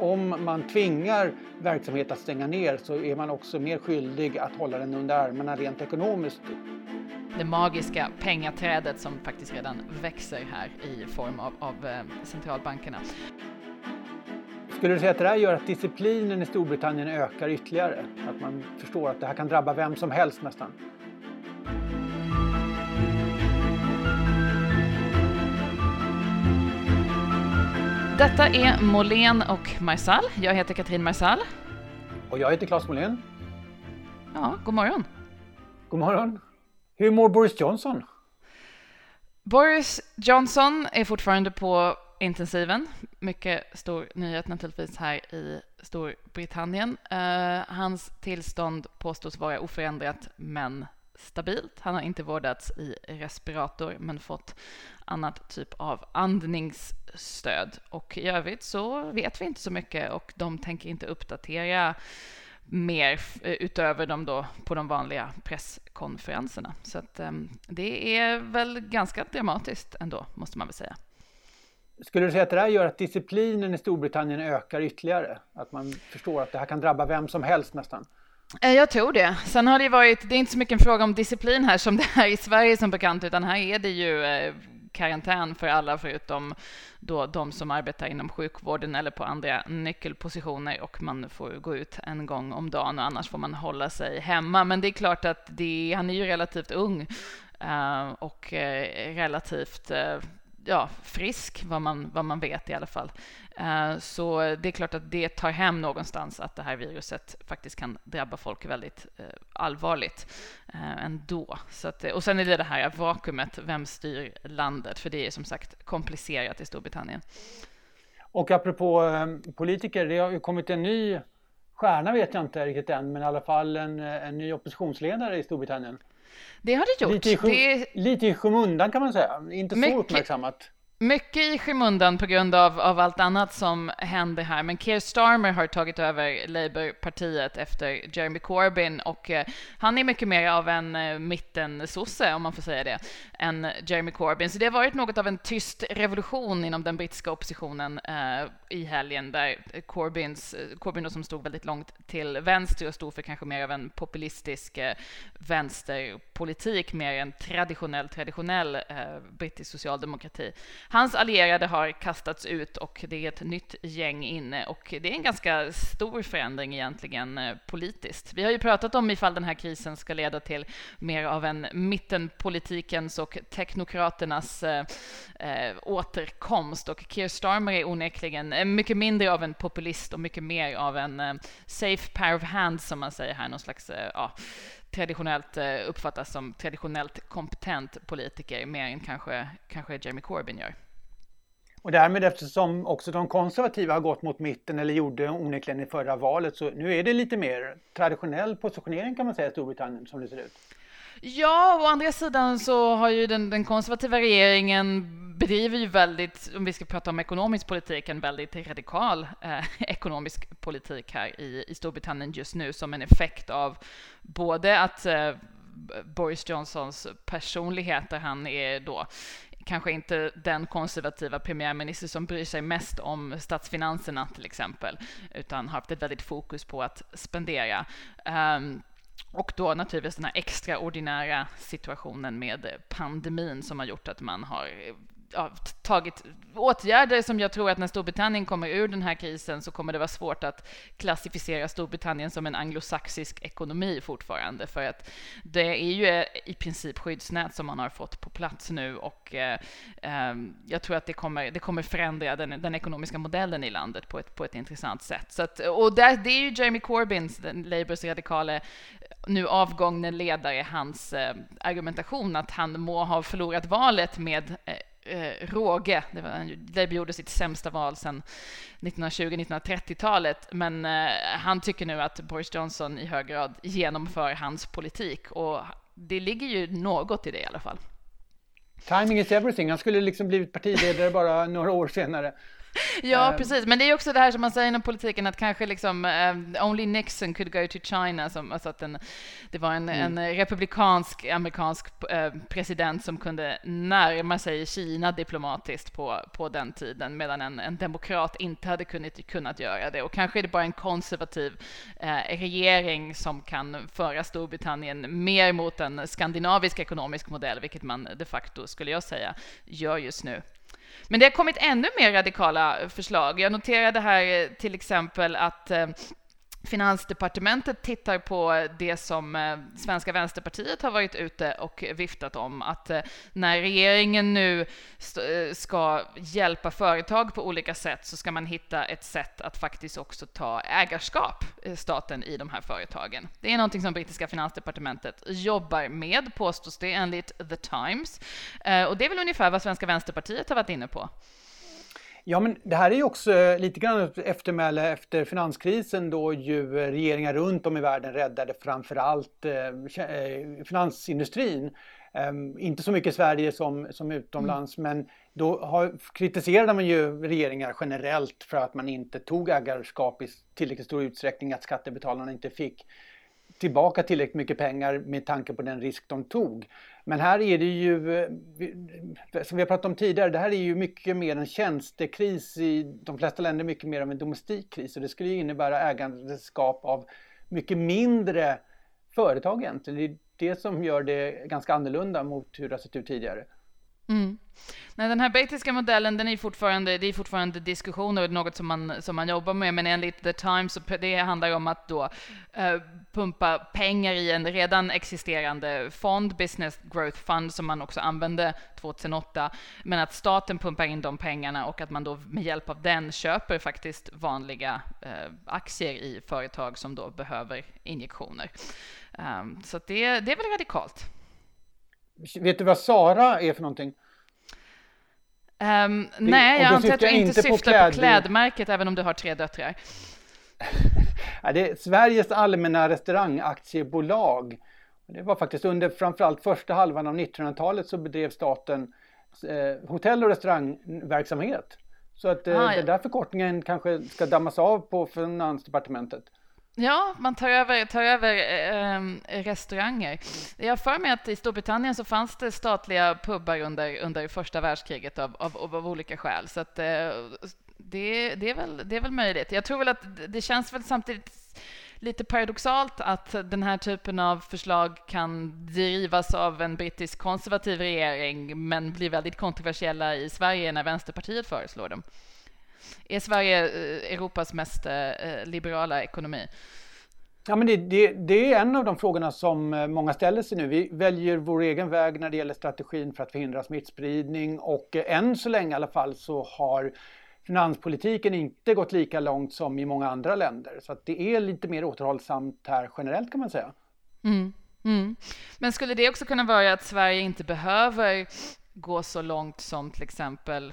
om man tvingar verksamhet att stänga ner så är man också mer skyldig att hålla den under armarna rent ekonomiskt. Det magiska pengaträdet som faktiskt redan växer här i form av, av eh, centralbankerna. Skulle du säga att det här gör att disciplinen i Storbritannien ökar ytterligare? Att man förstår att det här kan drabba vem som helst nästan? Detta är Molén och Marsall. Jag heter Katrin Marsall. Och jag heter Claes Molén. Ja, god morgon. God morgon. Hur mår Boris Johnson? Boris Johnson är fortfarande på intensiven. Mycket stor nyhet naturligtvis här i Storbritannien. Uh, hans tillstånd påstås vara oförändrat men stabilt. Han har inte vårdats i respirator men fått annat typ av andningsstöd. Och i övrigt så vet vi inte så mycket och de tänker inte uppdatera mer eh, utöver dem då på de vanliga presskonferenserna. Så att, eh, det är väl ganska dramatiskt ändå, måste man väl säga. Skulle du säga att det här gör att disciplinen i Storbritannien ökar ytterligare? Att man förstår att det här kan drabba vem som helst nästan? Eh, jag tror det. Sen har det varit, det är inte så mycket en fråga om disciplin här som det är i Sverige som bekant, utan här är det ju eh, karantän för alla förutom då de som arbetar inom sjukvården eller på andra nyckelpositioner och man får gå ut en gång om dagen och annars får man hålla sig hemma. Men det är klart att det, han är ju relativt ung eh, och relativt ja, frisk, vad man, vad man vet i alla fall. Eh, så det är klart att det tar hem någonstans att det här viruset faktiskt kan drabba folk väldigt eh, allvarligt eh, ändå. Så att, och sen är det det här vakuumet, vem styr landet? För det är som sagt komplicerat i Storbritannien. Och apropå politiker, det har ju kommit en ny stjärna vet jag inte riktigt än, men i alla fall en, en ny oppositionsledare i Storbritannien. Det har det gjort. Lite i, sky det... lite i skymundan kan man säga, inte mycket, så uppmärksammat. Mycket i skymundan på grund av, av allt annat som händer här, men Keir Starmer har tagit över Labourpartiet efter Jeremy Corbyn och eh, han är mycket mer av en eh, mittensosse, om man får säga det, än Jeremy Corbyn. Så det har varit något av en tyst revolution inom den brittiska oppositionen eh, i helgen, där Corbyns, eh, Corbyn som stod väldigt långt till vänster och stod för kanske mer av en populistisk eh, vänsterpolitik, mer än traditionell, traditionell eh, brittisk socialdemokrati. Hans allierade har kastats ut och det är ett nytt gäng inne. Och det är en ganska stor förändring egentligen eh, politiskt. Vi har ju pratat om ifall den här krisen ska leda till mer av en mittenpolitikens och teknokraternas eh, eh återkomst. Och Keir Starmer är onekligen eh, mycket mindre av en populist och mycket mer av en eh, safe pair of hands som man säger här, någon slags eh, ja, traditionellt eh, uppfattas som traditionellt kompetent politiker mer än kanske, kanske Jeremy Corbyn gör. Och därmed eftersom också de konservativa har gått mot mitten eller gjorde onekligen i förra valet så nu är det lite mer traditionell positionering kan man säga i Storbritannien som det ser ut. Ja, å andra sidan så har ju den, den konservativa regeringen bedriver ju väldigt, om vi ska prata om ekonomisk politik, en väldigt radikal eh, ekonomisk politik här i, i Storbritannien just nu som en effekt av både att eh, Boris Johnsons personlighet, där han är då kanske inte den konservativa premiärminister som bryr sig mest om statsfinanserna till exempel, utan har haft ett väldigt fokus på att spendera. Um, och då naturligtvis den här extraordinära situationen med pandemin som har gjort att man har ja, tagit åtgärder som jag tror att när Storbritannien kommer ur den här krisen så kommer det vara svårt att klassificera Storbritannien som en anglosaxisk ekonomi fortfarande för att det är ju i princip skyddsnät som man har fått på plats nu och eh, eh, jag tror att det kommer, det kommer förändra den, den, ekonomiska modellen i landet på ett, på ett intressant sätt. Så att, och där, det är ju Jeremy Corbyns, Labours radikale nu avgångne ledare, hans eh, argumentation att han må ha förlorat valet med eh, eh råge. Det var, Labour gjorde sitt sämsta val sedan 1920-1930-talet, men eh, han tycker nu att Boris Johnson i hög grad genomför hans politik och det ligger ju något i det i alla fall. Timing is everything. Han skulle liksom blivit partiledare bara några år senare. Ja, precis. Men det är också det här som man säger inom politiken, att kanske liksom uh, only Nixon could go to China, som, alltså att en, det var en, mm. en republikansk amerikansk uh, president som kunde närma sig Kina diplomatiskt på, på den tiden, medan en, en demokrat inte hade kunnat, kunnat göra det. Och kanske är det bara en konservativ uh, regering som kan föra Storbritannien mer mot en skandinavisk ekonomisk modell, vilket man de facto, skulle jag säga, gör just nu. Men det har kommit ännu mer radikala förslag. Jag noterade här eh, till exempel att eh, Finansdepartementet tittar på det som eh, Svenska Vänsterpartiet har varit ute och viftat om, att eh, när regeringen nu eh, ska hjälpa företag på olika sätt så ska man hitta ett sätt att faktiskt också ta ägarskap, staten, i de här företagen. Det är någonting som brittiska finansdepartementet jobbar med, påstås det enligt The Times. Och det är väl ungefär vad Svenska Vänsterpartiet har varit inne på. Ja, men det här är ju också lite grann ett eftermäle efter finanskrisen då ju regeringar runt om i världen räddade framförallt eh, eh finansindustrin. Eh, inte så mycket i Sverige som, som utomlands, mm. men då har, kritiserade man ju regeringar generellt för att man inte tog ägarskap i tillräckligt stor utsträckning, att skattebetalarna inte fick tillbaka tillräckligt mycket pengar med tanke på den risk de tog. Men här är det ju, som vi har pratat om tidigare, det här är ju mycket mer en tjänstekris i de flesta länder, mycket mer av en domestik kris. Och det skulle ju innebära ägandeskap av mycket mindre företag egentligen. Det är det som gör det ganska annorlunda mot hur det har sett ut tidigare. Mm. Nej, den här brittiska modellen, den är fortfarande, det är fortfarande diskussioner och något som man, som man jobbar med, men enligt The Times, så det handlar om att då uh, pumpa pengar i en redan existerande fond, Business Growth Fund, som man också använde 2008, men att staten pumpar in de pengarna och att man då med hjälp av den köper faktiskt vanliga uh, aktier i företag som då behöver injektioner. Um, så det, det är väl radikalt. Vet du vad Sara är för någonting? Um, nej, jag antar att du inte syftar på, kläd... på klädmärket, även om du har tre döttrar. det är Sveriges allmänna restaurangaktiebolag. Det var faktiskt under framförallt första halvan av 1900-talet så bedrev staten eh, hotell och restaurangverksamhet. Så att eh, ah, ja. den där förkortningen kanske ska dammas av på Finansdepartementet. Ja, man tar över, tar över eh, restauranger. Jag har för mig att i Storbritannien så fanns det statliga pubbar under, under första världskriget av, av, av olika skäl. Så att, eh, det, det, är väl, det är väl möjligt. Jag tror väl att det känns väl samtidigt lite paradoxalt att den här typen av förslag kan drivas av en brittisk konservativ regering men blir väldigt kontroversiella i Sverige när Vänsterpartiet föreslår dem. Är Sverige eh, Europas mest eh, liberala ekonomi? Ja, men det, det, det, är en av de frågorna som eh, många ställer sig nu. Vi väljer vår egen väg när det gäller strategin för att förhindra smittspridning och än så länge i alla fall så har finanspolitiken inte gått lika långt som i många andra länder. Så det är lite mer återhållsamt här generellt kan man säga. Mm, mm. Men skulle det också kunna vara att Sverige inte behöver gå så långt som till exempel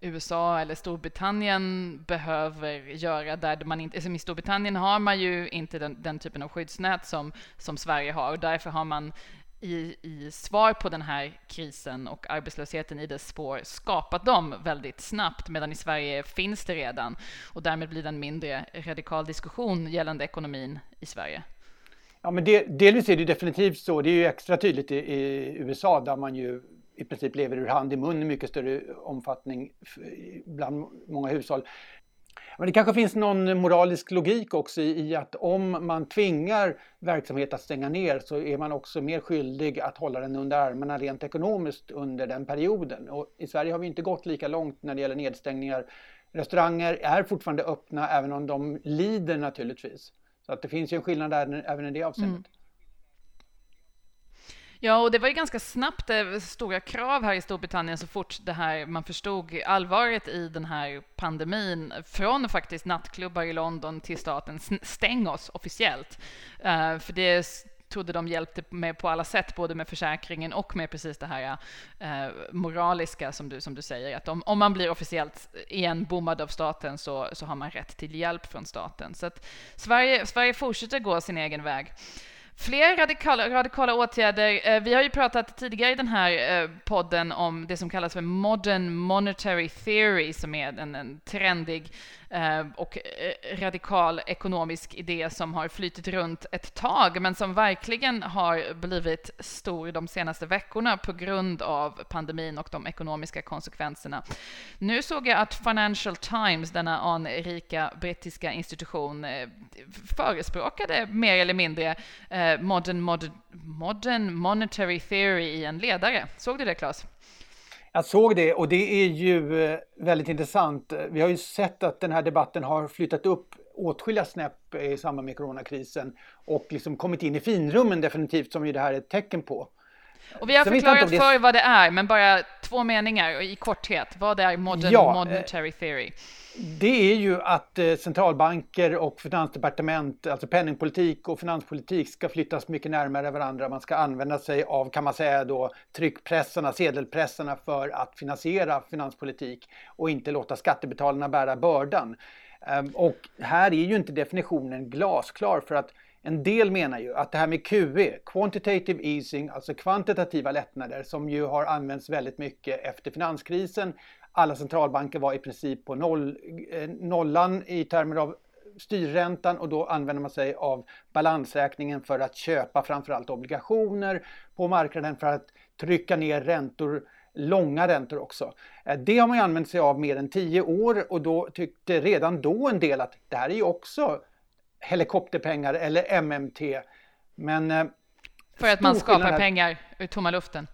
USA eller Storbritannien behöver göra där man inte, alltså i Storbritannien har man ju inte den, den, typen av skyddsnät som, som Sverige har och därför har man i, i svar på den här krisen och arbetslösheten i dess spår skapat dem väldigt snabbt, medan i Sverige finns det redan och därmed blir det en mindre radikal diskussion gällande ekonomin i Sverige. Ja, men det, delvis är det definitivt så. Det är ju extra tydligt i, i USA där man ju i princip lever ur hand i mun i mycket större omfattning bland många hushåll. Men det kanske finns någon moralisk logik också i att om man tvingar verksamhet att stänga ner så är man också mer skyldig att hålla den under armarna rent ekonomiskt under den perioden. Och I Sverige har vi inte gått lika långt när det gäller nedstängningar. Restauranger är fortfarande öppna även om de lider naturligtvis. Så att det finns ju en skillnad där, även i det avseendet. Mm. Ja, och det var ju ganska snabbt eh, stora krav här i Storbritannien så fort det här, man förstod allvaret i den här pandemin, från faktiskt nattklubbar i London till staten, stäng oss officiellt. Uh, för det trodde de hjälpte med på alla sätt, både med försäkringen och med precis det här uh, moraliska som du, som du säger, att om, om man blir officiellt igen bommad av staten så, så har man rätt till hjälp från staten. Så att Sverige, Sverige fortsätter gå sin egen väg. Fler radikala, radikala åtgärder. Eh, vi har ju pratat tidigare i den här eh, podden om det som kallas för modern monetary theory, som är en, en trendig Eh, och eh, radikal ekonomisk idé som har flytit runt ett tag, men som verkligen har blivit stor de senaste veckorna på grund av pandemin och de ekonomiska konsekvenserna. Nu såg jag att Financial Times, denna anrika brittiska institution, eh, förespråkade mer eller mindre modern, modern, modern monetary theory i en ledare. Såg du det, Claes? Jag såg det och det är ju eh, väldigt intressant. Vi har ju sett att den här debatten har flyttat upp åtskilliga snäpp i samband med coronakrisen och liksom kommit in i finrummen definitivt som ju det här är ett tecken på. Och vi har Sen förklarat det... för vad det är, men bara två meningar i korthet. Vad är modern ja, monetary eh, theory? Det är ju att eh, centralbanker och finansdepartement, alltså penningpolitik och finanspolitik ska flyttas mycket närmare varandra. Man ska använda sig av, kan man säga då, tryckpressarna, sedelpressarna för att finansiera finanspolitik och inte låta skattebetalarna bära bördan. Ehm, och här är ju inte definitionen glasklar för att en del menar ju att det här med QE, quantitative easing, alltså kvantitativa lättnader som ju har använts väldigt mycket efter finanskrisen. Alla centralbanker var i princip på noll, eh, nollan i termer av styrräntan och då använder man sig av balansräkningen för att köpa framförallt obligationer på marknaden för att trycka ner räntor långa räntor också. Eh, det har man ju använt sig av mer än tio år och då tyckte redan då en del att det här är ju också helikopterpengar eller MMT. Men, eh, För att man skapar pengar ur tomma luften?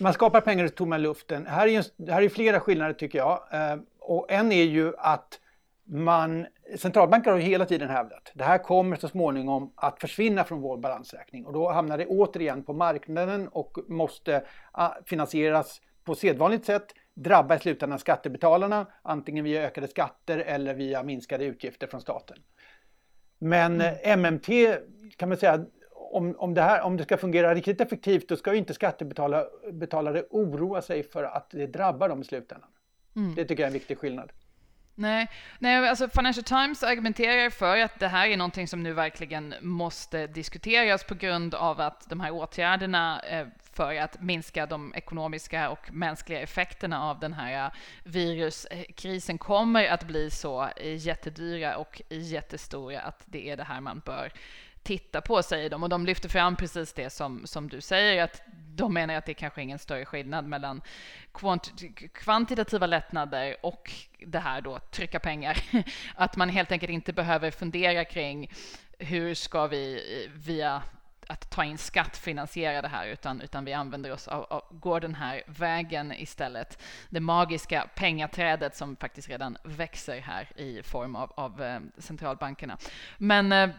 Man skapar pengar ur tomma luften. Här är, här är flera skillnader tycker jag. Eh, och en är ju att man, centralbanker har ju hela tiden hävdat det här kommer så småningom att försvinna från vår balansräkning och då hamnar det återigen på marknaden och måste ah, finansieras på sedvanligt sätt drabba i slutändan skattebetalarna antingen via ökade skatter eller via minskade utgifter från staten. Men mm. MMT kan man säga, om, om, det här, om det ska fungera riktigt effektivt då ska ju inte skattebetalare oroa sig för att det drabbar dem i slutändan. Mm. Det tycker jag är en viktig skillnad. Nej, nej alltså Financial Times argumenterar för att det här är någonting som nu verkligen måste diskuteras på grund av att de här åtgärderna eh, för att minska de ekonomiska och mänskliga effekterna av den här viruskrisen kommer att bli så jättedyra och jättestora att det är det här man bör titta på, säger de. Och de lyfter fram precis det som, som du säger, att de menar att det kanske är ingen större skillnad mellan kvantitativa lättnader och det här då, trycka pengar. Att man helt enkelt inte behöver fundera kring hur ska vi via att ta in skatt finansiera det här, utan, utan vi använder oss av, av, går den här vägen istället. Det magiska pengaträdet som faktiskt redan växer här i form av, av eh, centralbankerna. Men eh,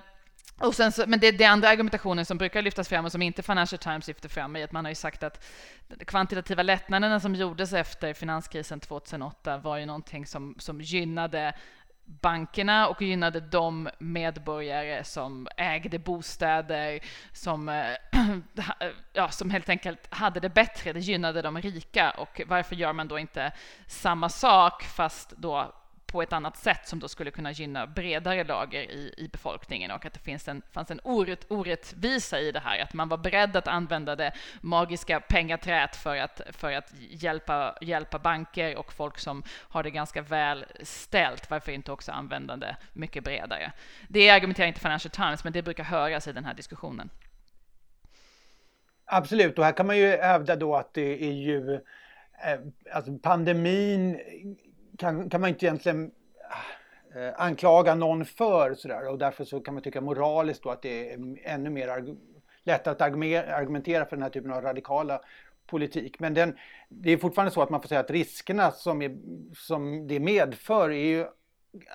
och sen så, men det, det andra argumentationen som brukar lyftas fram och som inte Financial Times lyfter fram är att man har ju sagt att de kvantitativa lättnaderna som gjordes efter finanskrisen 2008 var ju någonting som, som gynnade bankerna och gynnade de medborgare som ägde bostäder, som, eh, ja, som helt enkelt hade det bättre. Det gynnade de rika. Och varför gör man då inte samma sak, fast då på ett annat sätt som då skulle kunna gynna bredare lager i, i befolkningen och att det finns en, fanns en orätt, orättvisa i det här, att man var beredd att använda det magiska pengaträt för att, för att hjälpa, hjälpa banker och folk som har det ganska väl ställt. Varför inte också använda det mycket bredare? Det argumenterar inte Financial Times, men det brukar höras i den här diskussionen. Absolut, och här kan man ju hävda då att det är ju eh, Alltså pandemin kan, kan man inte egentligen eh, anklaga någon för sådär och därför så kan man tycka moraliskt då att det är ännu mer lätt att argumentera för den här typen av radikala politik. Men den, det är fortfarande så att man får säga att riskerna som, är, som det medför är ju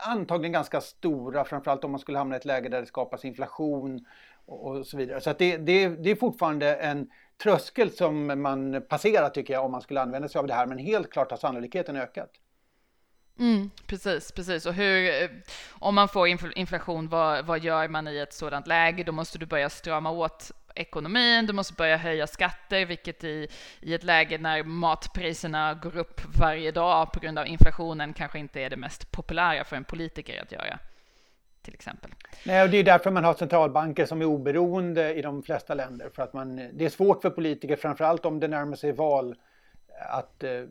antagligen ganska stora, framförallt om man skulle hamna i ett läge där det skapas inflation och, och så vidare. Så att det, det, det är fortfarande en tröskel som man passerar tycker jag om man skulle använda sig av det här, men helt klart har sannolikheten ökat. Mm, precis, precis. Och hur, eh, om man får inflation, vad, vad gör man i ett sådant läge? Då måste du börja strama åt ekonomin, du måste börja höja skatter, vilket i, i ett läge när matpriserna går upp varje dag på grund av inflationen kanske inte är det mest populära för en politiker att göra. till exempel. Nej, och det är därför man har centralbanker som är oberoende i de flesta länder. För att man, det är svårt för politiker, framförallt om det närmar sig val, att, eh,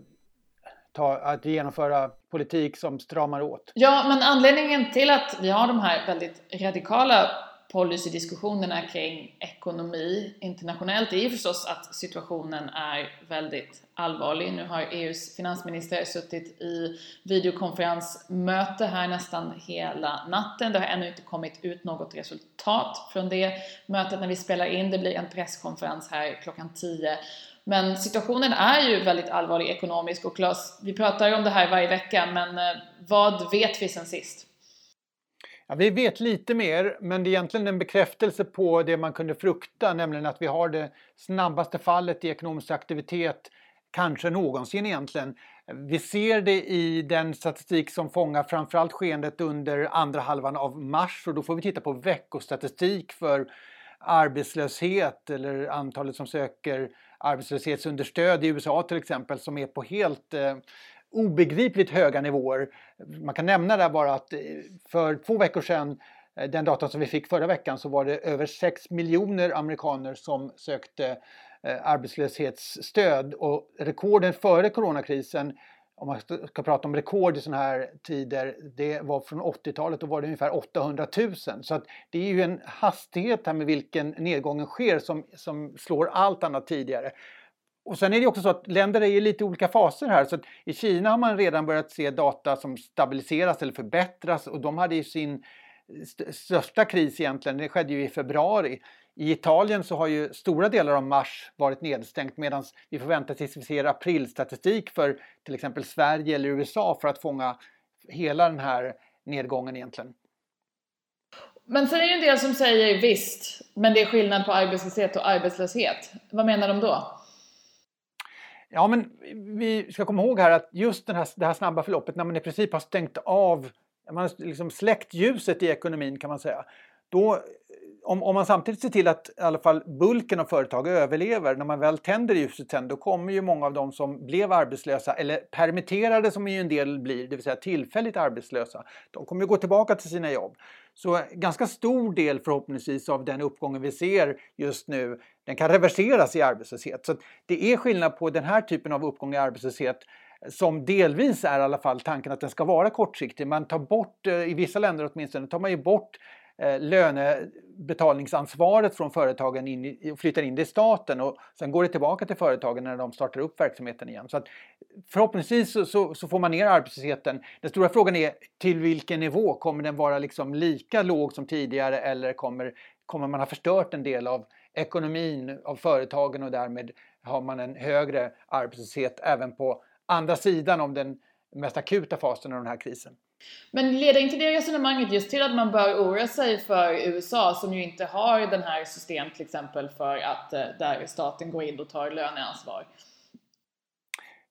ta, att genomföra politik som stramar åt. Ja, men anledningen till att vi har de här väldigt radikala policydiskussionerna kring ekonomi internationellt är ju förstås att situationen är väldigt allvarlig. Nu har EUs finansminister suttit i videokonferensmöte här nästan hela natten. Det har ännu inte kommit ut något resultat från det mötet när vi spelar in. Det blir en presskonferens här klockan 10. Men situationen är ju väldigt allvarlig ekonomiskt och Claes, vi pratar ju om det här varje vecka, men eh, vad vet vi sen sist? Ja, vi vet lite mer, men det är egentligen en bekräftelse på det man kunde frukta, nämligen att vi har det snabbaste fallet i ekonomisk aktivitet kanske någonsin egentligen. Vi ser det i den statistik som fångar framförallt skeendet under andra halvan av mars och då får vi titta på veckostatistik för arbetslöshet eller antalet som söker arbetslöshetsunderstöd i USA till exempel som är på helt eh, obegripligt höga nivåer. Man kan nämna där bara att eh, för två veckor sedan, eh, den data som vi fick förra veckan, så var det över 6 miljoner amerikaner som sökte eh, arbetslöshetsstöd och rekorden före coronakrisen om man ska prata om rekord i sådana här tider, det var från 80-talet, då var det ungefär 800 000. Så att det är ju en hastighet här med vilken nedgången sker som, som slår allt annat tidigare. Och sen är det också så att länder är i lite olika faser här. Så I Kina har man redan börjat se data som stabiliseras eller förbättras och de hade ju sin största kris egentligen, det skedde ju i februari. I Italien så har ju stora delar av mars varit nedstängt medan vi får vänta tills vi ser aprilstatistik för till exempel Sverige eller USA för att fånga hela den här nedgången egentligen. Men sen är det en del som säger visst, men det är skillnad på arbetslöshet och arbetslöshet. Vad menar de då? Ja, men vi ska komma ihåg här att just den här, det här snabba förloppet när man i princip har stängt av, man har liksom släckt ljuset i ekonomin kan man säga. Då, om, om man samtidigt ser till att i alla fall bulken av företag överlever, när man väl tänder ljuset sen, då kommer ju många av dem som blev arbetslösa eller permitterade som ju en del blir, det vill säga tillfälligt arbetslösa, de kommer ju gå tillbaka till sina jobb. Så ganska stor del förhoppningsvis av den uppgången vi ser just nu, den kan reverseras i arbetslöshet. Så det är skillnad på den här typen av uppgång i arbetslöshet som delvis är i alla fall tanken att den ska vara kortsiktig. Man tar bort, eh, i vissa länder åtminstone, tar man ju bort eh, lönebetalningsansvaret från företagen in, och flyttar in det i staten och sen går det tillbaka till företagen när de startar upp verksamheten igen. Så att förhoppningsvis så, så, så, får man ner arbetslösheten. Den stora frågan är till vilken nivå? Kommer den vara liksom lika låg som tidigare eller kommer, kommer man ha förstört en del av ekonomin, av företagen och därmed har man en högre arbetslöshet även på andra sidan om den mest akuta fasen av den här krisen. Men leder inte det resonemanget just till att man bör oroa sig för USA som ju inte har den här system till exempel för att eh, där staten går in och tar löneansvar?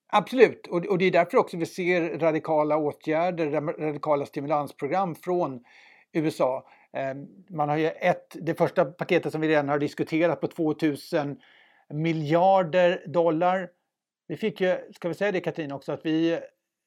Absolut, och det är därför också vi ser radikala åtgärder, radikala stimulansprogram från USA. Ehm, man har ju ett, det första paketet som vi redan har diskuterat på 2000 miljarder dollar. Vi fick ju, ska vi säga det Katrin också, att vi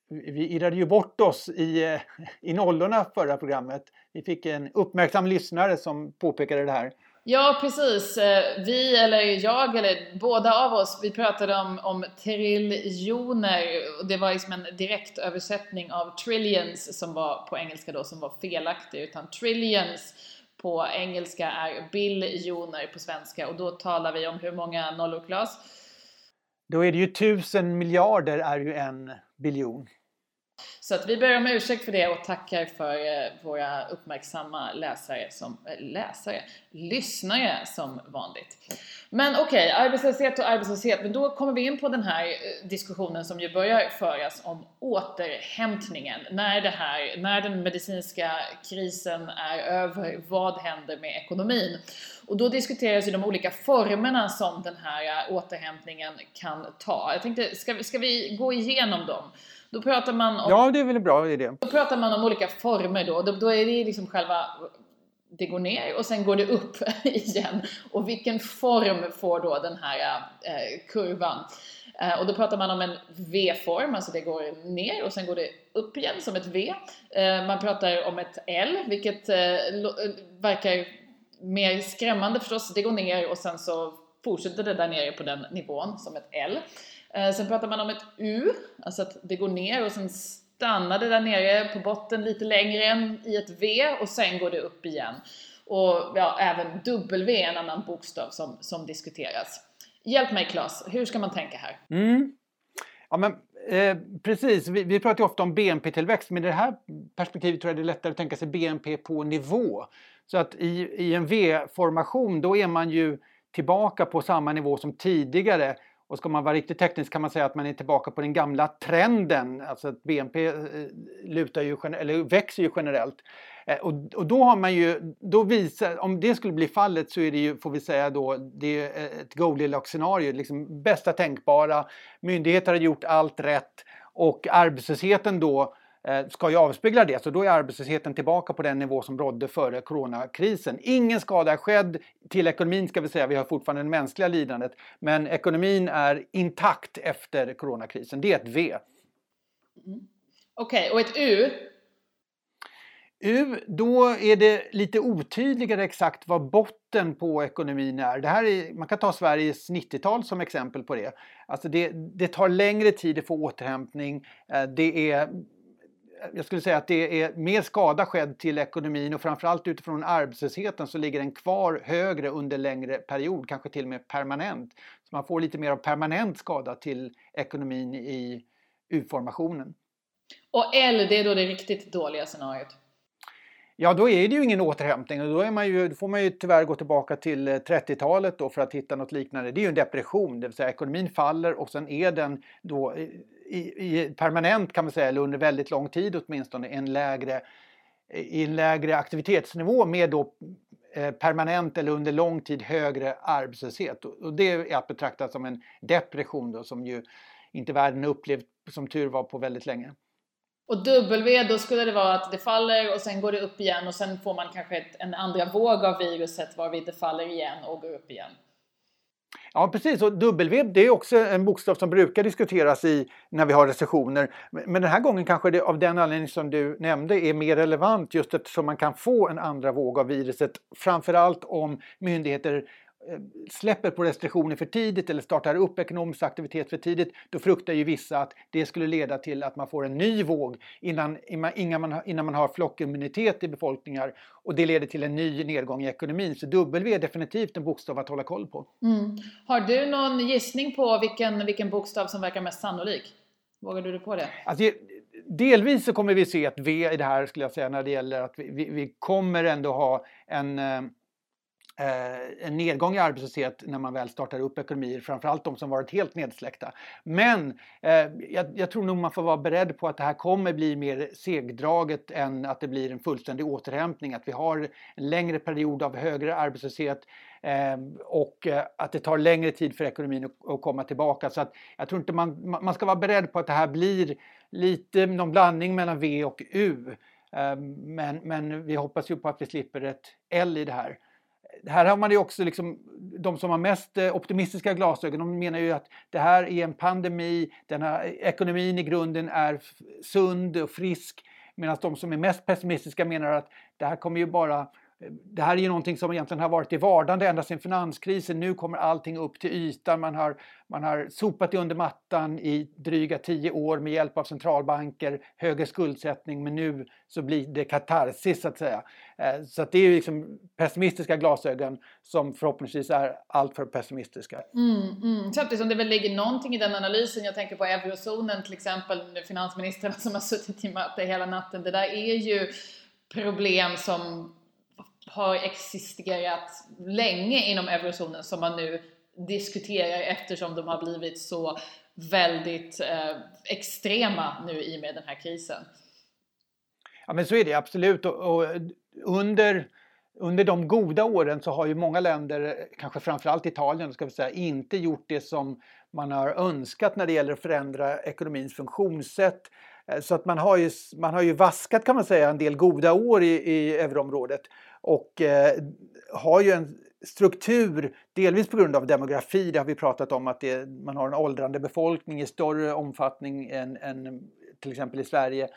vi irrade ju bort oss i, i nollorna förra programmet. Vi fick en uppmärksam lyssnare som påpekade det här. Ja, precis. Eh, vi, eller jag, eller båda av oss, vi pratade om, om triljoner. Det var liksom en direktöversättning av trillions som var på engelska då, som var felaktig. Utan trillions på engelska är biljoner på svenska. Och då talar vi om hur många nollor, Claes? Då är det ju tusen miljarder är ju en biljon. Så att vi ber om ursäkt för det och tackar för eh, våra uppmärksamma läsare som, eh, läsare, lyssnare som vanligt. Men okej, okay, arbetslöshet och arbetslöshet, men då kommer vi in på den här eh, diskussionen som ju börjar föras om återhämtningen. När det här, när den medicinska krisen är över, vad händer med ekonomin? Och då diskuteras ju de olika formerna som den här återhämtningen kan ta. Jag tänkte, ska, ska vi gå igenom dem? Då pratar man om... Ja, det är väl en bra idé. Då pratar man om olika former då. Då, då är det liksom själva... Det går ner och sen går det upp igen. Och vilken form får då den här eh, kurvan? Och då pratar man om en V-form, alltså det går ner och sen går det upp igen som ett V. Man pratar om ett L, vilket verkar mer skrämmande förstås. Det går ner och sen så fortsätter det där nere på den nivån som ett L. Eh, sen pratar man om ett U, alltså att det går ner och sen stannar det där nere på botten lite längre än i ett V och sen går det upp igen. Och ja, även W är en annan bokstav som, som diskuteras. Hjälp mig Claes, hur ska man tänka här? Mm. Ja, men, eh, precis, vi, vi pratar ju ofta om BNP-tillväxt men i det här perspektivet tror jag det är lättare att tänka sig BNP på nivå. Så att i, i en V-formation då är man ju tillbaka på samma nivå som tidigare och ska man vara riktigt teknisk kan man säga att man är tillbaka på den gamla trenden, alltså att BNP eh, lutar ju, eller växer ju generellt. Eh, och, och, då har man ju, då visar, om det skulle bli fallet så är det ju, får vi säga då, det är eh, ett Goldilocks-scenario, liksom bästa tänkbara. Myndigheter har gjort allt rätt och arbetslösheten då Eh, ska ju avspegla det. Så då är arbetslösheten tillbaka på den nivå som rådde före coronakrisen. Ingen skada är skedd till ekonomin ska vi säga, vi har fortfarande det mänskliga lidandet. Men ekonomin är intakt efter coronakrisen. Det är ett V. Mm. Okej, okay, och ett U? U, då är det lite otydligare exakt vad botten på ekonomin är. Det här är man kan ta Sveriges 90-tal som exempel på det. Alltså det, det tar längre tid att få återhämtning. Eh, det är jag skulle säga att det är mer skada skedd till ekonomin och framförallt utifrån arbetslösheten så ligger den kvar högre under längre period, kanske till och med permanent. Så man får lite mer av permanent skada till ekonomin i U-formationen. Och L, det är då det riktigt dåliga scenariot? Ja, då är det ju ingen återhämtning och då, ju, då får man ju tyvärr gå tillbaka till 30-talet då för att hitta något liknande. Det är ju en depression, det vill säga ekonomin faller och sen är den då i, i permanent kan man säga, eller under väldigt lång tid åtminstone, en lägre, i en lägre aktivitetsnivå med då eh, permanent eller under lång tid högre arbetslöshet. Och det är att betrakta som en depression då, som ju inte världen upplevt som tur var på väldigt länge. Och W, då skulle det vara att det faller och sen går det upp igen och sen får man kanske ett, en andra våg av viruset varvid det faller igen och går upp igen. Ja precis, och W det är också en bokstav som brukar diskuteras i när vi har recessioner. Men den här gången kanske det av den anledning som du nämnde är mer relevant just eftersom man kan få en andra våg av viruset. Framförallt om myndigheter släpper på restriktioner för tidigt eller startar upp ekonomisk aktivitet för tidigt, då fruktar ju vissa att det skulle leda till att man får en ny våg innan, innan, man, innan man har flockimmunitet i befolkningar och det leder till en ny nedgång i ekonomin. Så W är definitivt en bokstav att hålla koll på. Mm. Har du någon gissning på vilken, vilken bokstav som verkar mest sannolik? Vågar du dig på det? Alltså, delvis så kommer vi se ett V i det här skulle jag säga när det gäller att vi, vi, vi kommer ändå ha en eh, Eh, en nedgång i arbetslöshet när man väl startar upp ekonomier, framförallt de som varit helt nedsläckta. Men eh, jag, jag, tror nog man får vara beredd på att det här kommer bli mer segdraget än att det blir en fullständig återhämtning, att vi har en längre period av högre arbetslöshet eh, och eh, att det tar längre tid för ekonomin att, att, komma tillbaka. Så att jag tror inte man, man ska vara beredd på att det här blir lite någon blandning mellan V och U. Eh, men, men vi hoppas ju på att vi slipper ett L i det här här har man ju också liksom, de som har mest eh, optimistiska glasögon, de menar ju att det här är en pandemi, den här eh, ekonomin i grunden är sund och frisk. Medan de som är mest pessimistiska menar att det här kommer ju bara det här är ju någonting som egentligen har varit i vardande ända sedan finanskrisen. Nu kommer allting upp till ytan. Man har, man har sopat det under mattan i dryga tio år med hjälp av centralbanker, högre skuldsättning, men nu så blir det katarsis så att säga. Eh, så att det är ju liksom pessimistiska glasögon som förhoppningsvis är alltför pessimistiska. Mm, mm. Samtidigt som det väl ligger någonting i den analysen. Jag tänker på eurozonen till exempel, finansministrarna som har suttit i möte hela natten. Det där är ju problem som har existerat länge inom eurozonen som man nu diskuterar eftersom de har blivit så väldigt eh, extrema nu i och med den här krisen. Ja men så är det absolut och, och, under, under de goda åren så har ju många länder, kanske framförallt Italien ska vi säga, inte gjort det som man har önskat när det gäller att förändra ekonomins funktionssätt. Eh, så att man har ju, man har ju vaskat kan man säga en del goda år i, i euroområdet och eh, har ju en struktur, delvis på grund av demografi, det har vi pratat om att det, man har en åldrande befolkning i större omfattning än, än till exempel i Sverige.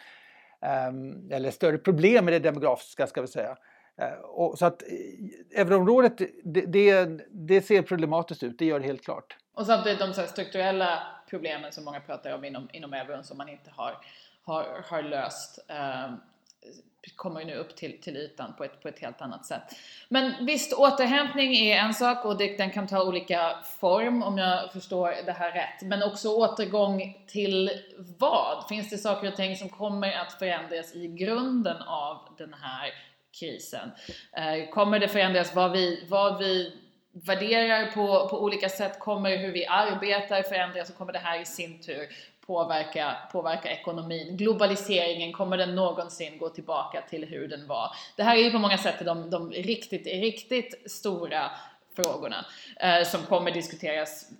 Um, eller större problem med det demografiska ska vi säga. Uh, och, så att eh, euroområdet, det, det, det, ser problematiskt ut, det gör det helt klart. Och samtidigt de så strukturella problemen som många pratar om inom, inom euron som man inte har, har, har löst. Um, kommer ju nu upp till, till ytan på ett, på ett helt annat sätt. Men visst, återhämtning är en sak och det, den kan ta olika form om jag förstår det här rätt. Men också återgång till vad? Finns det saker och ting som kommer att förändras i grunden av den här krisen? Eh, kommer det förändras vad vi, vad vi värderar på, på olika sätt? Kommer hur vi arbetar förändras och kommer det här i sin tur påverka, påverka ekonomin. Globaliseringen, kommer den någonsin gå tillbaka till hur den var? Det här är ju på många sätt de, de riktigt, riktigt stora frågorna eh, som kommer diskuteras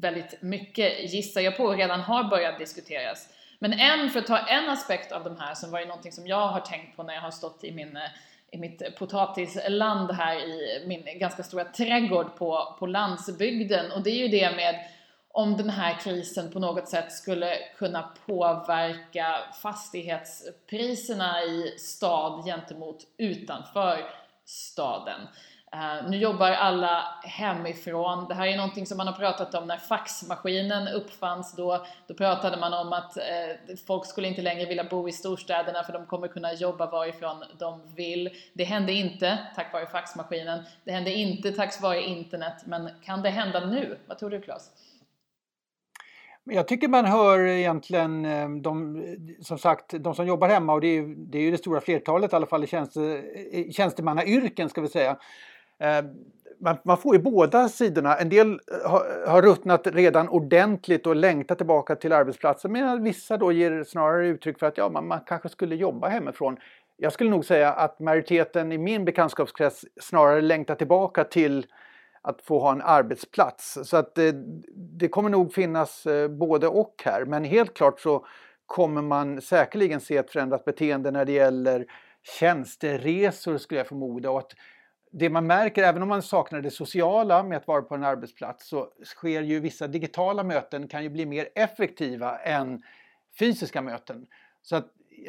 väldigt mycket, gissar jag på, och redan har börjat diskuteras. Men en, för att ta en aspekt av de här som var ju någonting som jag har tänkt på när jag har stått i min i mitt potatisland här i min ganska stora trädgård på, på landsbygden och det är ju det med om den här krisen på något sätt skulle kunna påverka fastighetspriserna i stad gentemot utanför staden. Uh, nu jobbar alla hemifrån. Det här är någonting som man har pratat om när faxmaskinen uppfanns. Då, då pratade man om att uh, folk skulle inte längre vilja bo i storstäderna för de kommer kunna jobba varifrån de vill. Det hände inte tack vare faxmaskinen. Det hände inte tack vare internet. Men kan det hända nu? Vad tror du Claes? Jag tycker man hör egentligen ehm, de, som sagt, de som jobbar hemma och det är, det är ju det stora flertalet i alla fall i tjänste, tjänstemannayrken ska vi säga. Ehm, man, man, får ju båda sidorna. En del eh, har, har ruttnat redan ordentligt och längtar tillbaka till arbetsplatsen medan vissa då ger snarare uttryck för att ja, man, man kanske skulle jobba hemifrån. Jag skulle nog säga att majoriteten i min bekantskapskrets snarare längtar tillbaka till att få ha en arbetsplats. Så att det, det kommer nog finnas eh, både och här. Men helt klart så kommer man säkerligen se ett förändrat beteende när det gäller tjänsteresor skulle jag förmoda. Och att det man märker, även om man saknar det sociala med att vara på en arbetsplats, så sker ju vissa digitala möten kan ju bli mer effektiva än fysiska möten. Så att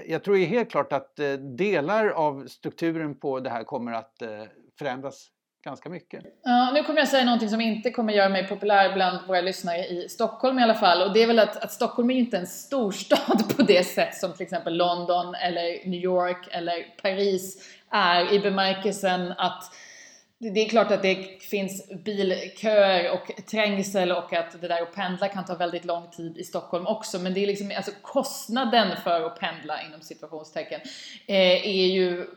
jag tror helt klart att eh, delar av strukturen på det här kommer att eh, förändras ganska mycket. Ja, nu kommer jag säga någonting som inte kommer göra mig populär bland våra lyssnare i Stockholm i alla fall. Och det är väl att, att Stockholm är inte en storstad på det sätt som till exempel London eller New York eller Paris är i bemärkelsen att det är klart att det finns bilköer och trängsel och att det där att pendla kan ta väldigt lång tid i Stockholm också. Men det är liksom, alltså kostnaden för att pendla inom situationstecken eh, är ju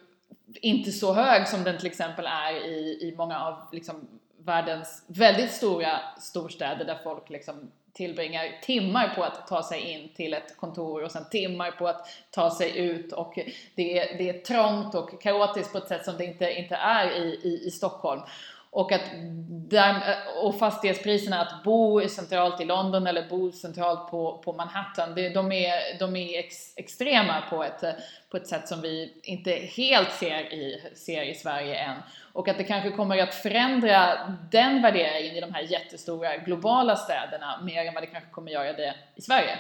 inte så hög som den till exempel är i, i många av liksom, världens väldigt stora storstäder där folk liksom tillbringar timmar på att ta sig in till ett kontor och sen timmar på att ta sig ut och det är, det är trångt och kaotiskt på ett sätt som det inte, inte är i, i, i Stockholm. Och, att där, och fastighetspriserna, att bo centralt i London eller bo centralt på, på Manhattan, det, de är, de är ex, extrema på ett, på ett sätt som vi inte helt ser i, ser i Sverige än. Och att det kanske kommer att förändra den värderingen i de här jättestora globala städerna mer än vad det kanske kommer göra det i Sverige.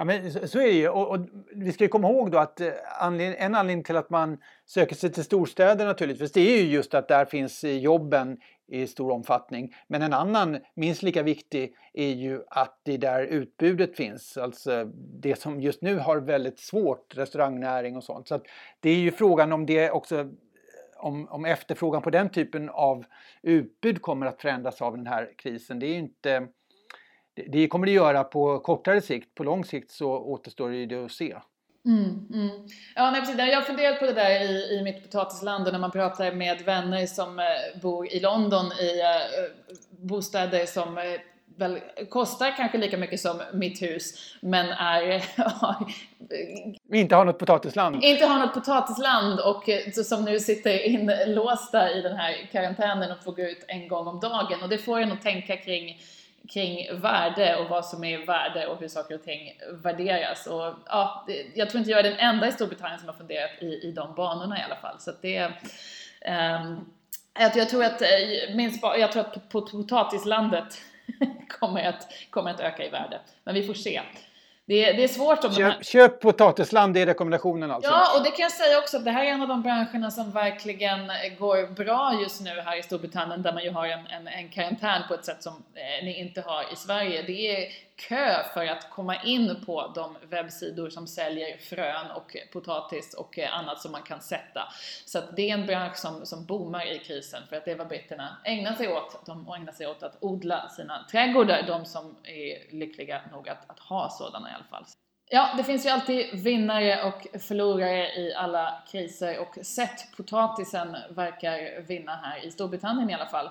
Ja, men så är det ju. Och, och vi ska komma ihåg då att eh, anledning, en anledning till att man söker sig till storstäder naturligtvis, det är ju just att där finns eh, jobben i stor omfattning. Men en annan, minst lika viktig, är ju att det där utbudet finns. Alltså det som just nu har väldigt svårt, restaurangnäring och sånt. Så det är ju frågan om det också eh, om, om efterfrågan på den typen av utbud kommer att förändras av den här krisen. Det är inte det kommer det göra på kortare sikt. På lång sikt så återstår det ju att se. Mm, mm. Ja, nej, precis. Jag har funderat på det där i, i mitt potatisland och när man pratar med vänner som eh, bor i London i eh, bostäder som eh, väl kostar kanske lika mycket som mitt hus men är... inte har något potatisland. Inte har något potatisland och som nu sitter inlåsta i den här karantänen och får gå ut en gång om dagen och det får en att tänka kring kring värde och vad som är värde och hur saker och ting värderas. Och, ja, det, jag tror inte jag är den enda i Storbritannien som har funderat i, i de banorna i alla fall. Så det, um, jag tror att, eh, minst, jag tror att potatislandet kommer att, kommer att öka i värde. Men vi får se. Det, det är svårt om köp, köp potatisland, det är rekommendationen alltså? Ja, och det kan jag säga också att det här är en av de branscherna som verkligen går bra just nu här i Storbritannien där man ju har en, en, en karantän på ett sätt som eh, ni inte har i Sverige. Det är kö för att komma in på de webbsidor som säljer frön och potatis och eh, annat som man kan sätta. Så att det är en bransch som, som boomar i krisen för att det är vad britterna ägnar sig åt. De ägnar sig åt att odla sina trädgårdar, de som är lyckliga nog att, att ha sådana i alla fall. Ja, det finns ju alltid vinnare och förlorare i alla kriser och sett potatisen verkar vinna här i Storbritannien i alla fall.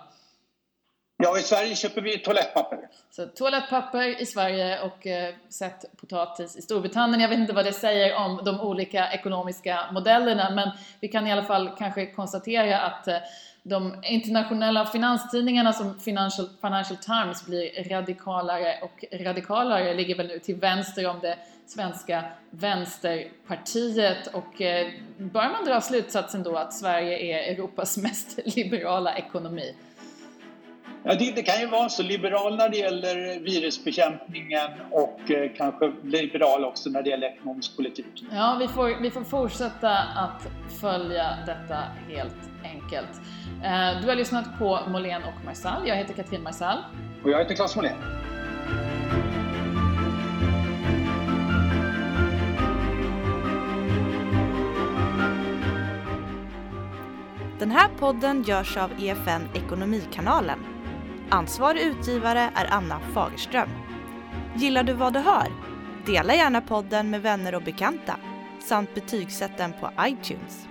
Ja, i Sverige köper vi toalettpapper. Så toalettpapper i Sverige och eh, sett potatis i Storbritannien. Jag vet inte vad det säger om de olika ekonomiska modellerna, men vi kan i alla fall kanske konstatera att eh, de internationella finanstidningarna som Financial, Financial Times blir radikalare och radikalare, ligger väl nu till vänster om det svenska vänsterpartiet och eh, bör man dra slutsatsen då att Sverige är Europas mest liberala ekonomi? Ja, det, det, kan ju vara så. Liberal när det gäller virusbekämpningen och eh, kanske liberal också när det gäller ekonomisk politik. Ja, vi får, vi får fortsätta att följa detta helt enkelt. Eh, du har lyssnat på Molén och Marsall. Jag heter Katrin Marsall. Och jag heter Claes Molén. Den här podden görs av EFN Ekonomikanalen Ansvarig utgivare är Anna Fagerström. Gillar du vad du hör? Dela gärna podden med vänner och bekanta samt betygsätt den på iTunes.